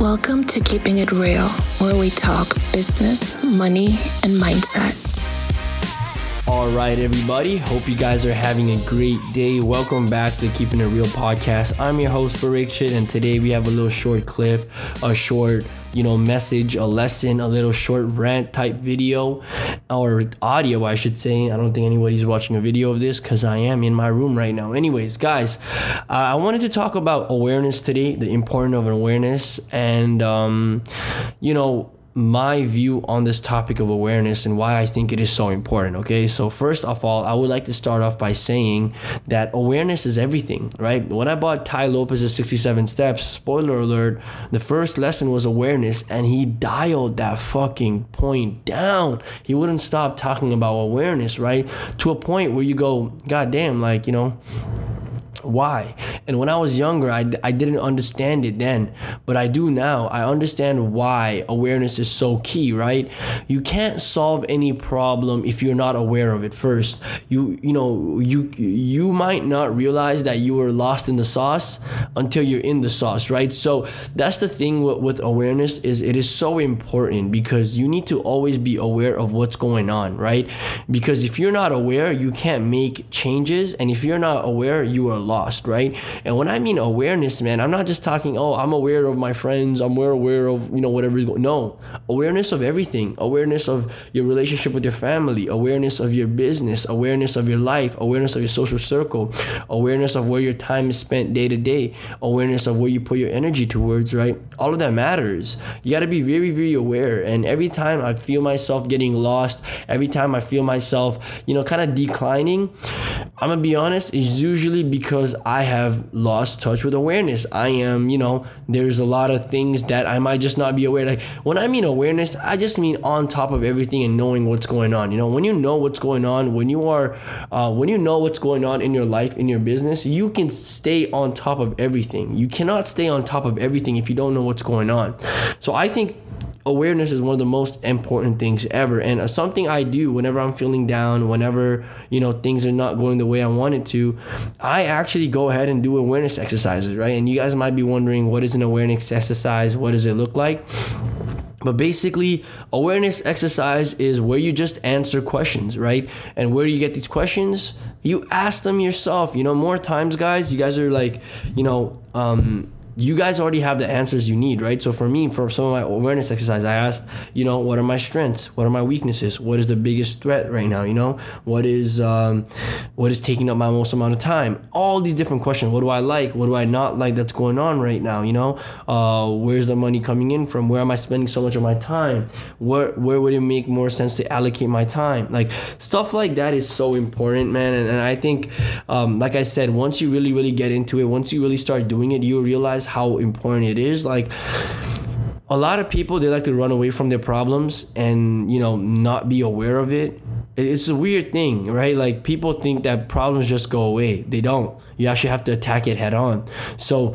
Welcome to Keeping It Real, where we talk business, money, and mindset. All right, everybody. Hope you guys are having a great day. Welcome back to Keeping It Real podcast. I'm your host, Parikshit, and today we have a little short clip, a short you know, message, a lesson, a little short rant type video or audio, I should say. I don't think anybody's watching a video of this because I am in my room right now. Anyways, guys, uh, I wanted to talk about awareness today, the importance of awareness, and, um, you know, my view on this topic of awareness and why I think it is so important. Okay, so first of all, I would like to start off by saying that awareness is everything, right? When I bought Tai Lopez's 67 Steps, spoiler alert, the first lesson was awareness, and he dialed that fucking point down. He wouldn't stop talking about awareness, right? To a point where you go, God damn, like, you know, why? And when i was younger I, I didn't understand it then but i do now. I understand why awareness is so key right? You can't solve any problem if you're not aware of it first. You you know you you might not realize that you were lost in the sauce until you're in the sauce right? So that's the thing with, with awareness is it is so important because you need to always be aware of what's going on right? Because if you're not aware you can't make changes. And if you're not aware you are lost, right? And when I mean awareness, man, I'm not just talking, oh, I'm aware of my friends, I'm aware, aware of, you know, whatever is going No, awareness of everything, awareness of your relationship with your family, awareness of your business, awareness of your life, awareness of your social circle, awareness of where your time is spent day to day, awareness of where you put your energy towards, right? All of that matters. You got to be very, very aware. And every time I feel myself getting lost, every time I feel myself, you know, kind of declining, I'm to be honest, it's usually because I have lost touch with awareness. I am, you know, there's a lot of things that I might just not be aware. Like when I mean awareness, I just mean on top of everything and knowing what's going on. You know, when you know what's going on, when you are, uh, when you know what's going on in your life, in your business, you can stay on top of everything. You cannot stay on top of everything if you don't know what's going on. So I think awareness is one of the most important things ever and something i do whenever i'm feeling down whenever you know things are not going the way i want it to i actually go ahead and do awareness exercises right and you guys might be wondering what is an awareness exercise what does it look like but basically, awareness exercise is where you just answer questions, right? And where do you get these questions? You ask them yourself. You know, more times, guys, you guys are like, you know, um, you guys already have the answers you need, right? So for me, for some of my awareness exercise, I asked, you know, what are my strengths? What are my weaknesses? What is the biggest threat right now? You know, what is um, what is taking up my most amount of time? All these different questions. What do I like? What do I not like? That's going on right now. You know, uh, where's the money coming in from? Where am I spending so much of my time? Where where would it make more sense to allocate my time? Like stuff like that is so important, man. And, and I think, um, like I said, once you really really get into it, once you really start doing it, you realize how important it is. Like a lot of people they like to run away from their problems and you know not be aware of it. It's a weird thing right? Like people think that problems just go away. They don't. You actually have to attack it head on. So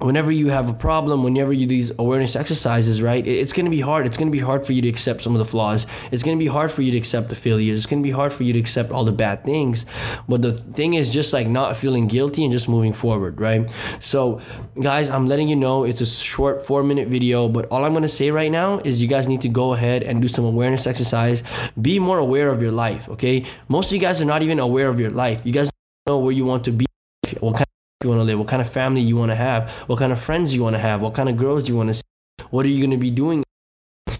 whenever you have a problem, whenever you do these awareness exercises, right, it's going to be hard. It's going to be hard for you to accept some of the flaws. It's going to be hard for you to accept the failures. It's going to be hard for you to accept all the bad things. But the thing is just like not feeling guilty and just moving forward, right? So, guys, I'm letting you know it's a short four minute video, but all I'm going to say right now is you guys need to go ahead and do some awareness exercise. Be more aware of your life, okay? Most of you guys are not even aware of your life. You guys know where you want to be, you want to live, what kind of family you want to have, what kind of friends you want to have, what kind of girls you want to see, what are you going to be doing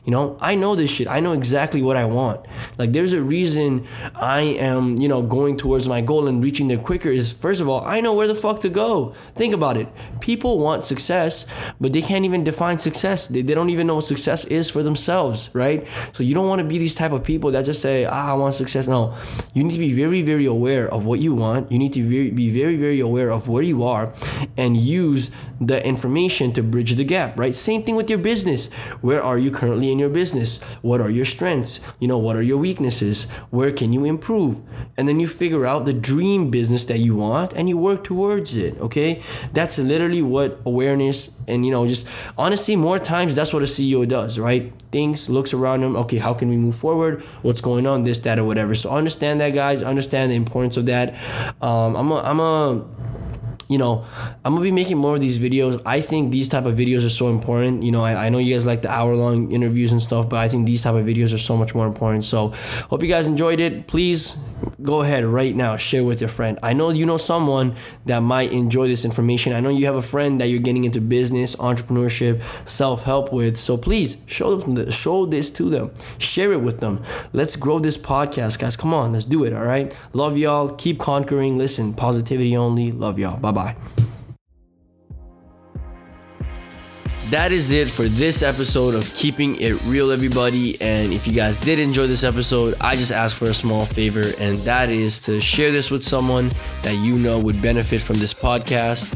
you know, I know this shit. I know exactly what I want. Like, there's a reason I am, you know, going towards my goal and reaching there quicker. Is first of all, I know where the fuck to go. Think about it. People want success, but they can't even define success. They, they don't even know what success is for themselves, right? So you don't want to be these type of people that just say, ah, I want success. No, you need to be very, very aware of what you want. You need to be very, very aware of where you are, and use the information to bridge the gap, right? Same thing with your business. Where are you currently? In your business? What are your strengths? You know, what are your weaknesses? Where can you improve? And then you figure out the dream business that you want and you work towards it, okay? That's literally what awareness and, you know, just honestly, more times that's what a CEO does, right? Thinks, looks around them, okay, how can we move forward? What's going on? This, that, or whatever. So understand that, guys. Understand the importance of that. Um, I'm a, I'm a, you know i'm gonna be making more of these videos. I think these type of videos are so important. You know i, I know you guys like the hour long interviews and stuff but i think these type of videos are so much more important. So hope you guys enjoyed it. Please go ahead right now share with your friend. I know you know someone that might enjoy this information. I know you have a friend that you're getting into business entrepreneurship self-help with. So please show them show this to them. Share it with them. Let's grow this podcast guys. Come on let's do it all right? Love y'all. Keep conquering. Listen positivity only. Love y'all. Bye bye that is it for this episode of Keeping It Real, everybody. And if you guys did enjoy this episode, I just ask for a small favor, and that is to share this with someone that you know would benefit from this podcast.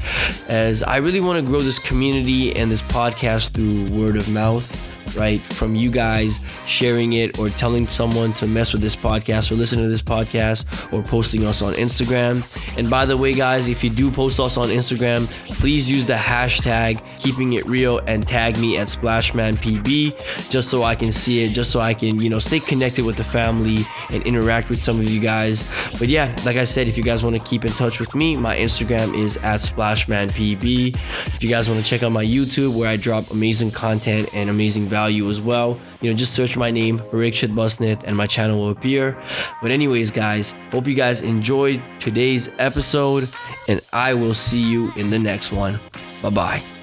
As I really want to grow this community and this podcast through word of mouth right? From you guys sharing it or telling someone to mess with this podcast or listen to this podcast or posting us on Instagram. And by the way, guys, if you do post us on Instagram, please use the hashtag keeping it real and tag me at SplashmanPB just so I can see it, just so I can, you know, stay connected with the family and interact with some of you guys. But yeah, like I said, if you guys want to keep in touch with me, my Instagram is at SplashmanPB. If you guys want to check out my YouTube where I drop amazing content and amazing value as well, you know, just search my name, Parikshit Busnit, and my channel will appear. But anyways, guys, hope you guys enjoyed today's episode, and I will see you in the next one. Bye bye.